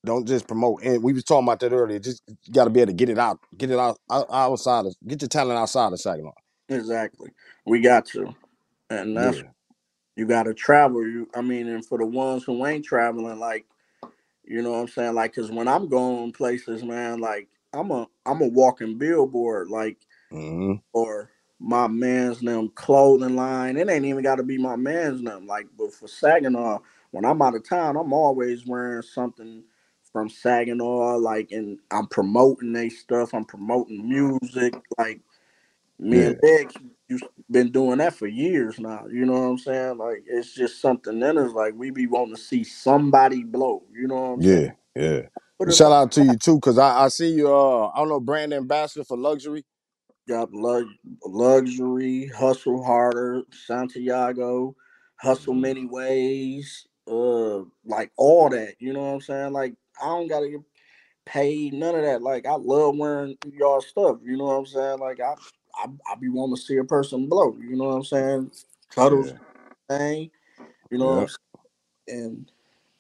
don't just promote. And we was talking about that earlier. Just got to be able to get it out, get it out, out outside of, get your talent outside of Saginaw. exactly. We got to, and that's Yeah, you got to travel. You, I mean, and for the ones who ain't traveling, like you know what I'm saying, like, cause when I'm going places, man, like I'm a I'm a walking billboard, like, hmm or my man's them clothing line. It ain't even got to be my man's them, like, but for Saginaw, when I'm out of town, I'm always wearing something from Saginaw, like, and I'm promoting they stuff. I'm promoting music, like. Me yeah, and Dex, you've been doing that for years now. You know what I'm saying? Like it's just something in us. Like we be wanting to see somebody blow. You know what I'm saying? yeah, yeah. Shout out to you too, cause I, I see you. Uh, I don't know, brand ambassador for luxury. Got lux- luxury, hustle harder, Santiago, hustle Mhm. many ways, uh, like all that. You know what I'm saying? Like I don't gotta get paid, none of that. Like I love wearing y'all stuff. You know what I'm saying? Like I, I, I be wanting to see a person blow. You know what I'm saying? Cuddles Yeah, thing. You know what yeah, I'm saying? And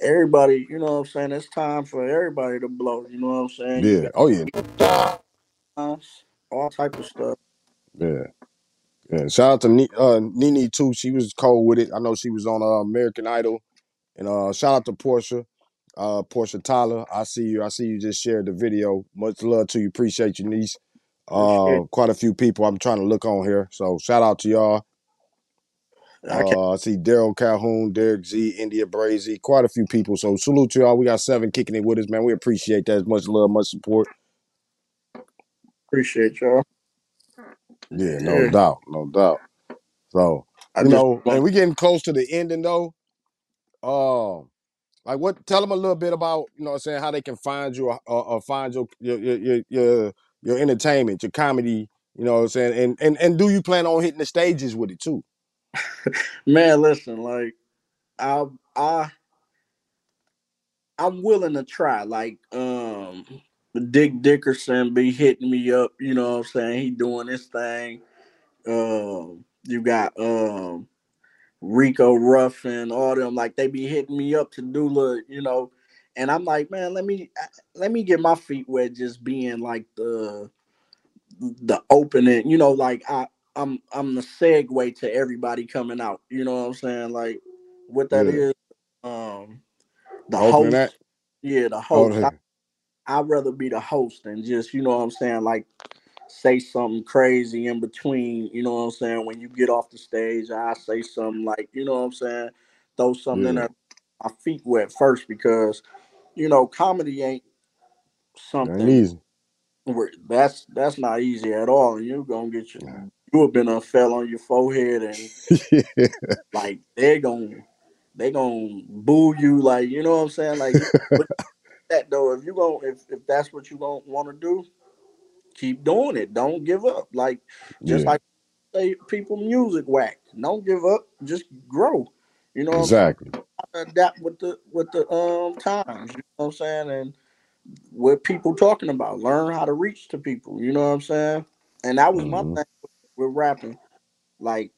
everybody, you know what I'm saying? It's time for everybody to blow. You know what I'm saying? Yeah. Oh yeah, [laughs] us, all type of stuff. yeah, yeah. Shout out to Ni- uh, Nene too. She was cold with it. I know she was on uh, American Idol. And uh, shout out to Portia, uh, Portia Tyler. I see you. I see you just shared the video. Much love to you. Appreciate you, niece. Appreciate Uh, quite a few people I'm trying to look on here. So shout out to y'all. it. I can't Uh, I see Daryl Calhoun, Derek Z, India Brazy, quite a few people. So salute to y'all. We got seven kicking it with us, man. We appreciate that. Much love, much support. Appreciate y'all. Yeah, no Yeah. doubt, no doubt. So I you just know, want and we getting close to the ending though. Um, like what? Tell them a little bit about you know, what I'm saying how they can find you or, or, or find your your, your your your your entertainment, your comedy. You know, what I'm saying, and and and do you plan on hitting the stages with it too? [laughs] man, listen, like I I I'm willing to try. Like um Dick Dickerson be hitting me up, you know what I'm saying? He doing this thing. Um you got um Rico Ruffin, all them like they be hitting me up to do the, you know, and I'm like, man, let me let me get my feet wet just being like the the opening, you know, like I I'm I'm the segue to everybody coming out. You know what I'm saying? Like what that Yeah. is, um the Opening host. Yeah, the host. I'd rather be the host than just, you know what I'm saying, like say something crazy in between, you know what I'm saying? When you get off the stage, I say something like, you know what I'm saying, throw something in Yeah. there, my feet wet first because, you know, comedy ain't It ain't something easy. where that's that's not easy at all. And you're gonna get your Yeah. you have been a fell on your forehead and [laughs] like they're gonna they gonna boo you like you know what I'm saying? Like [laughs] that though, if you going if if that's what you gonna wanna do, keep doing it. Don't give up. Like just yeah. like say people music whack. Don't give up. Just grow. You know Exactly. Adapt with the with the um times. You know what I'm saying? And what people talking about. Learn how to reach to people. You know what I'm saying? And that was my hmm thing with rapping. Like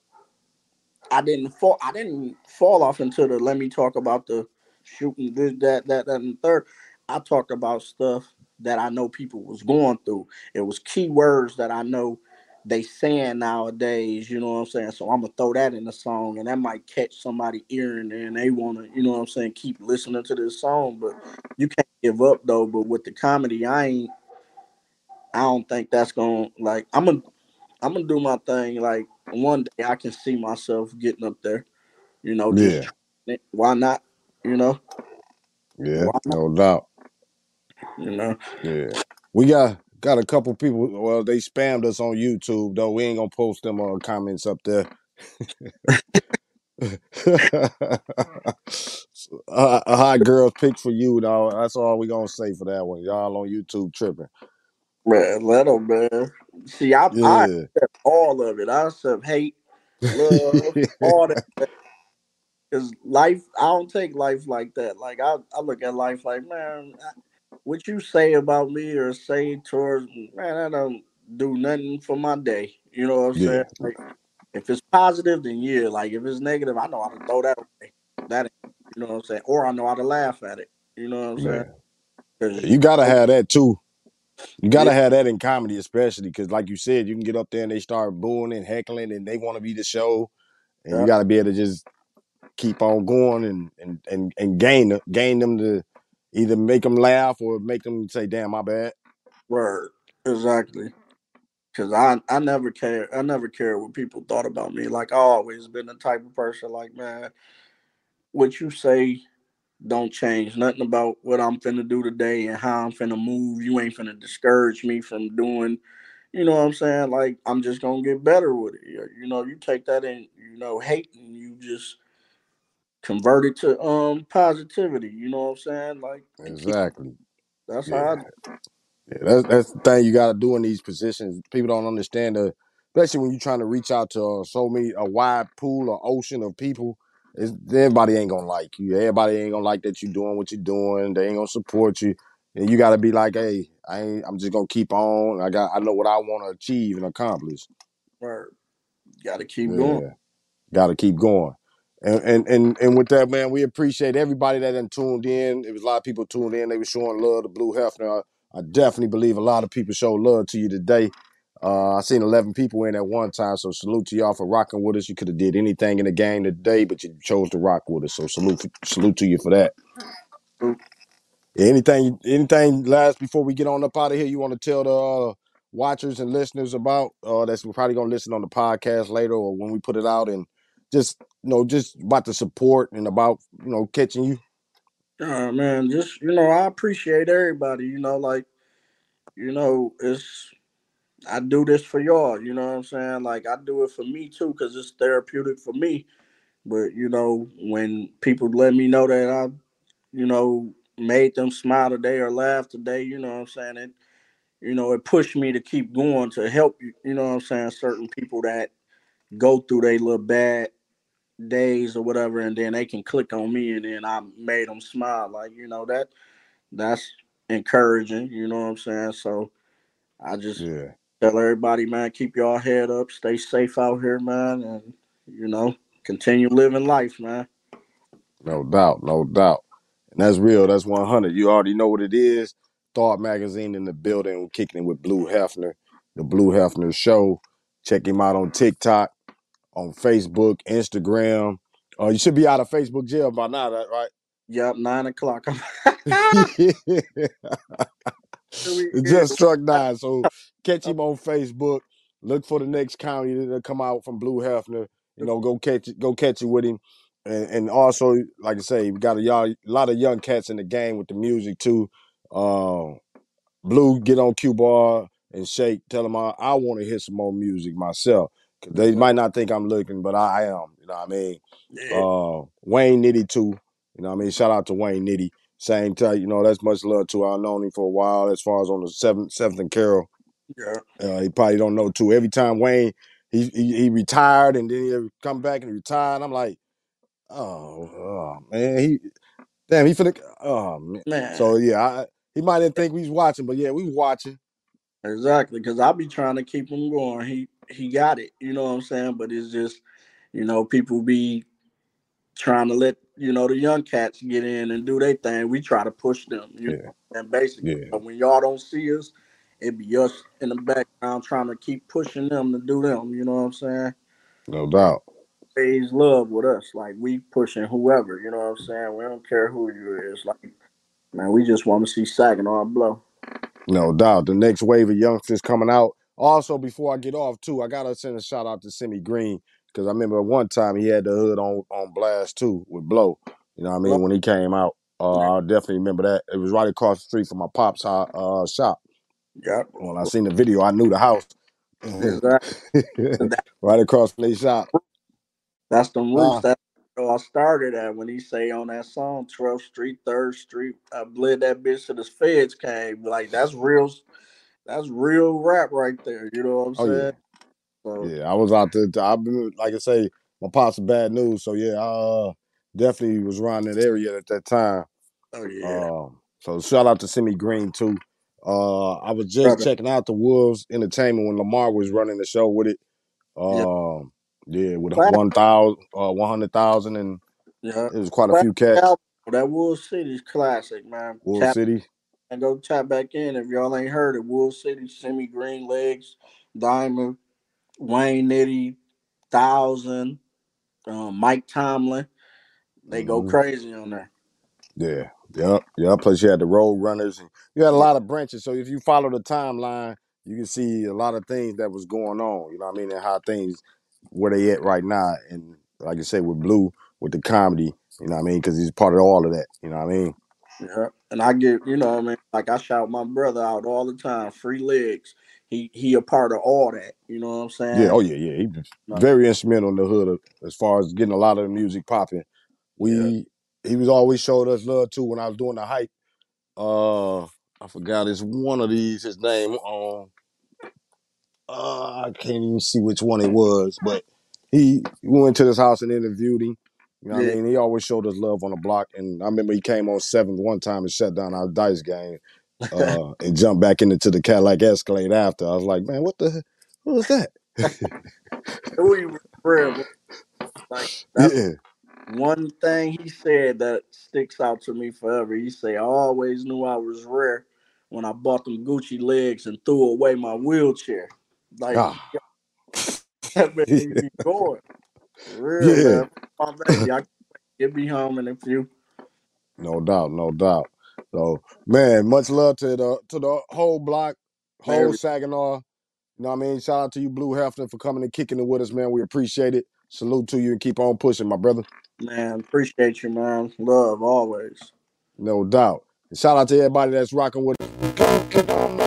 I didn't fall I didn't fall off into the let me talk about the shooting this, that, that, that, and the third. I talked about stuff that I know people was going through. It was key words that I know they saying nowadays, you know what I'm saying? So I'm gonna throw that in the song and that might catch somebody ear and they wanna, you know what I'm saying, keep listening to this song. But you can't give up though. But with the comedy, I ain't I don't think that's gonna like I'm gonna I'm gonna do my thing. Like one day I can see myself getting up there, you know, just Yeah. why not? You know? Yeah, no doubt. You know. Yeah. We got got a couple people. Well, they spammed us on YouTube though. We ain't gonna post them uh, comments up there. [laughs] a, a hot girl pick for you, dog. That's all we gonna say for that one. Y'all on YouTube tripping. Man, let them, man. See, I, I accept all of it. I accept hate, love, [laughs] all that. Because life, I don't take life like that. Like I, I look at life like, man, I- what you say about me or say towards man, I don't do nothing for my day. You know what I'm Yeah. saying? Like, if it's positive, then yeah. Like if it's negative, I know how to throw that away. That, you know what I'm saying? Or I know how to laugh at it. You know what I'm saying? You gotta have that too. You gotta Yeah. have that in comedy, especially because, like you said, you can get up there and they start booing and heckling, and they want to be the show, and Yeah. you gotta be able to just keep on going and and and, and gain them, gain them to either make them laugh or make them say, "Damn, my bad." Word. Exactly. Cause I I never care I never cared what people thought about me. Like I always been the type of person like, man, what you say don't change nothing about what I'm finna do today and how I'm finna move. You ain't finna discourage me from doing, you know what I'm saying? Like I'm just gonna get better with it. You know, you take that in, you know, hate and you just convert it to um positivity. You know what I'm saying? Like Exactly. that's how I. Yeah, that's that's the thing you got to do in these positions. People don't understand the, especially when you're trying to reach out to uh, so many a wide pool or ocean of people. It's, everybody ain't gonna like you. Everybody ain't gonna like that you're doing what you're doing. They ain't gonna support you, and you got to be like, hey, I ain't. I'm just gonna keep on. I got. I know what I want to achieve and accomplish. Word. Gotta keep Yeah, going. got to keep going. And, and and and with that, man, we appreciate everybody that tuned in. It was a lot of people tuned in. They were showing love to Bleu Hefner. I, I definitely believe a lot of people show love to you today. Uh, I seen 11 people in at one time, so salute to y'all for rocking with us. You could have did anything in the game today, but you chose to rock with us. So salute, salute to you for that. Anything, anything last before we get on up out of here? You want to tell the uh, watchers and listeners about? Uh, that's we're probably gonna listen on the podcast later or when we put it out, and just you know, just about the support and about you know catching you. Uh, man, just you know, I appreciate everybody. You know, like you know, it's I do this for y'all. You know what I'm saying? Like I do it for me too, cause it's therapeutic for me. But you know, when people let me know that I, you know, made them smile today or laugh today, you know what I'm saying? It, you know, it pushed me to keep going to help you. You know what I'm saying? Certain people that go through their little bad days or whatever, and then they can click on me, and then I made them smile. Like you know that that's encouraging. You know what I'm saying? So I just Yeah, tell everybody, man, keep y'all head up, stay safe out here, man, and you know, continue living life, man. no doubt, no doubt, and that's real. That's 100. You already know what it is. Thawed Magazine in the building, kicking it with Bleu Hefner, the Bleu Hefner Show. Check him out on TikTok, on Facebook, Instagram. Uh, you should be out of Facebook jail by now, that- right? Yep, nine o'clock. [laughs] [laughs] it just struck nine. So catch him on Facebook. Look for the next county that'll come out from Bleu Hefner. You know, go catch it, go catch it with him. And, and also, like I say, we got a, y'all, a lot of young cats in the game with the music too. Um, Bleu, get on Q Ball and Shake. Tell them I, I want to hear some more music myself. They might not think I'm looking, but I, I am. You know what I mean? Yeah, Uh, Wayne Nitty too. You know what I mean? Shout out to Wayne Nitty. Same type, you know, that's much love to. I've known him for a while as far as on the seventh, seventh and Carroll. yeah, Uh, he probably don't know too. Every time Wayne he, he he retired and then he come back and retire, I'm like, oh, oh man, he damn he finna oh man. man. So yeah, I, he might didn't think we was watching, but yeah, we was watching. Exactly, because I be trying to keep him going. He he got it, you know what I'm saying? But it's just, you know, people be trying to let you know the young cats get in and do their thing. We try to push them, you Yeah, know, and basically, yeah, but when y'all don't see us it be us in the background trying to keep pushing them to do them. You know what I'm saying? No doubt. Raise love with us, like we pushing whoever. You know what I'm saying? We don't care who you is. Like, man, we just want to see Saginaw blow. No doubt. The next wave of youngsters coming out. Also, before I get off too, I gotta send a shout out to Semi Green because I remember one time he had the hood on on blast too with Blow. You know what I mean? When he came out, uh, I definitely remember that. It was right across the street from my pop's uh, shop. Yep. When I seen the video, I knew the house. Exactly. [laughs] Right across from their shop. That's the roots. Ah. That's I started at when he say on that song, 12th Street, 3rd Street. I bled that bitch to the feds came. Like that's real. That's real rap right there. You know what I'm Oh, yeah. saying? So Yeah, I was out there. I've been like I say, my pops are bad news. So yeah, I uh, definitely was around that area at that time. oh yeah. Um, so shout out to Semi Green too. Uh, I was just Brother. checking out the Wolves Entertainment when Lamar was running the show with it. Yeah. Um, yeah, with Classic. one thousand, uh, one hundred thousand, and yeah. it was quite a few cats. That Wool City's classic, man. Wolf Tap City. and go tap back in if y'all ain't heard it. Wool City, Semi Green Legs, Diamond, Wayne Nitty, Thousand, um, Mike Tomlin. They go Mhm. crazy on there. Yeah, yep, yep. Plus you had the road runners, and you had a lot of branches. So if you follow the timeline, you can see a lot of things that was going on. You know what I mean, and how things where they at right now. And like I say, with Bleu, with the comedy, you know what I mean, because he's part of all of that. You know what I mean? Yeah. And I get, you know, what I mean, like I shout my brother out all the time. Free legs. He he a part of all that. You know what I'm saying? Yeah. Oh yeah, yeah. He very instrumental in the hood of, as far as getting a lot of the music popping. We he was always showed us love too when I was doing the hype. Uh, I forgot it's one of these. His name. Um, uh, I can't even see which one it was, but he went to this house and interviewed him. You know what Yeah. I mean? He always showed us love on the block, and I remember he came on seventh one time and shut down our dice game, [laughs] uh, and jumped back into the Cadillac Escalade after. I was like, man, what the what was that? Who was. Like [laughs] that's Yeah, one thing he said that sticks out to me forever. He said, I always knew I was rare when I bought them Gucci legs and threw away my wheelchair. Like ah, that [laughs] me be going. Real, Yeah. man. My baby, can't get me home in a few. no doubt, no doubt. So, man, much love to the to the whole block, whole Very- Saginaw. You know what I mean? Shout out to you, Bleu Hefner, for coming and kicking it with us, man. We appreciate it. Salute to you and keep on pushing, my brother. Man, appreciate you, man. Love always. No doubt. And shout out to everybody that's rocking with us.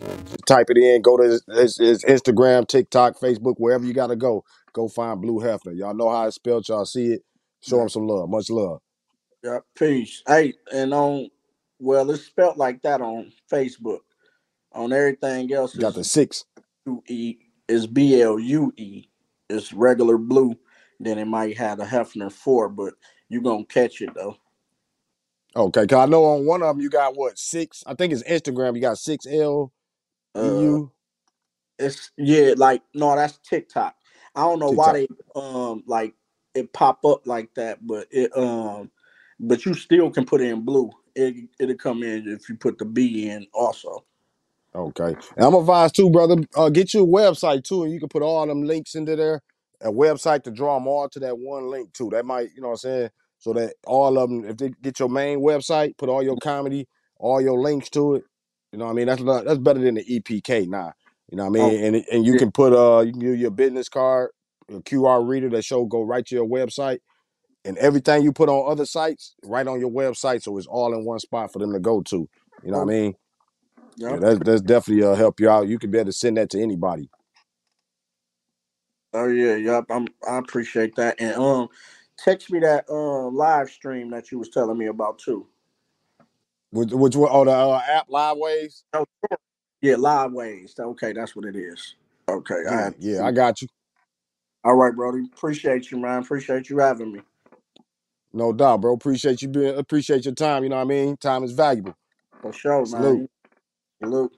Just type it in. Go to his, his, his Instagram, TikTok, Facebook, wherever you got to go. Go find Bleu Hefner. Y'all know how it's spelled. Y'all see it. Show him some love. Much love. Yeah, peace. Hey, and on well, it's spelt like that on Facebook. On everything else, You got the six. E is B L U E. It's regular blue. Then it might have a Hefner four, but you gonna catch it though. Okay, cause I know on one of them you got what six? I think it's Instagram. You got six L E Uh, it's yeah, like no, that's TikTok. I don't know why they um like it pop up like that, but it um but you still can put in blue. It it'll come in if you put the B in also. Okay, and I'm advised too, brother. Uh, get you a website too, and you can put all them links into there. A website to draw them all to that one link too. That might, you know, what I'm saying, so that all of them, if they get your main website, put all your comedy, all your links to it. You know, what I mean, that's not, that's better than the EPK now. You know, what I mean, and and you yeah. can put uh, you can do your business card, a QR reader that show go right to your website, and everything you put on other sites, right on your website, so it's all in one spot for them to go to. You know what I mean? Yeah, that's that's definitely uh, help you out. You can be able to send that to anybody. Oh yeah, yep. I'm I appreciate that. And um text me that um live stream that you was telling me about too. Which, which one? Oh, the uh, app Live Waves. Yeah, live ways. Okay, that's what it is. Okay, Yeah, to yeah. I got you. All right, Brody. Appreciate you, man. Appreciate you having me. No doubt, bro. Appreciate you being. Appreciate your time. You know what I mean. Time is valuable. For sure, Salute. man. Salute.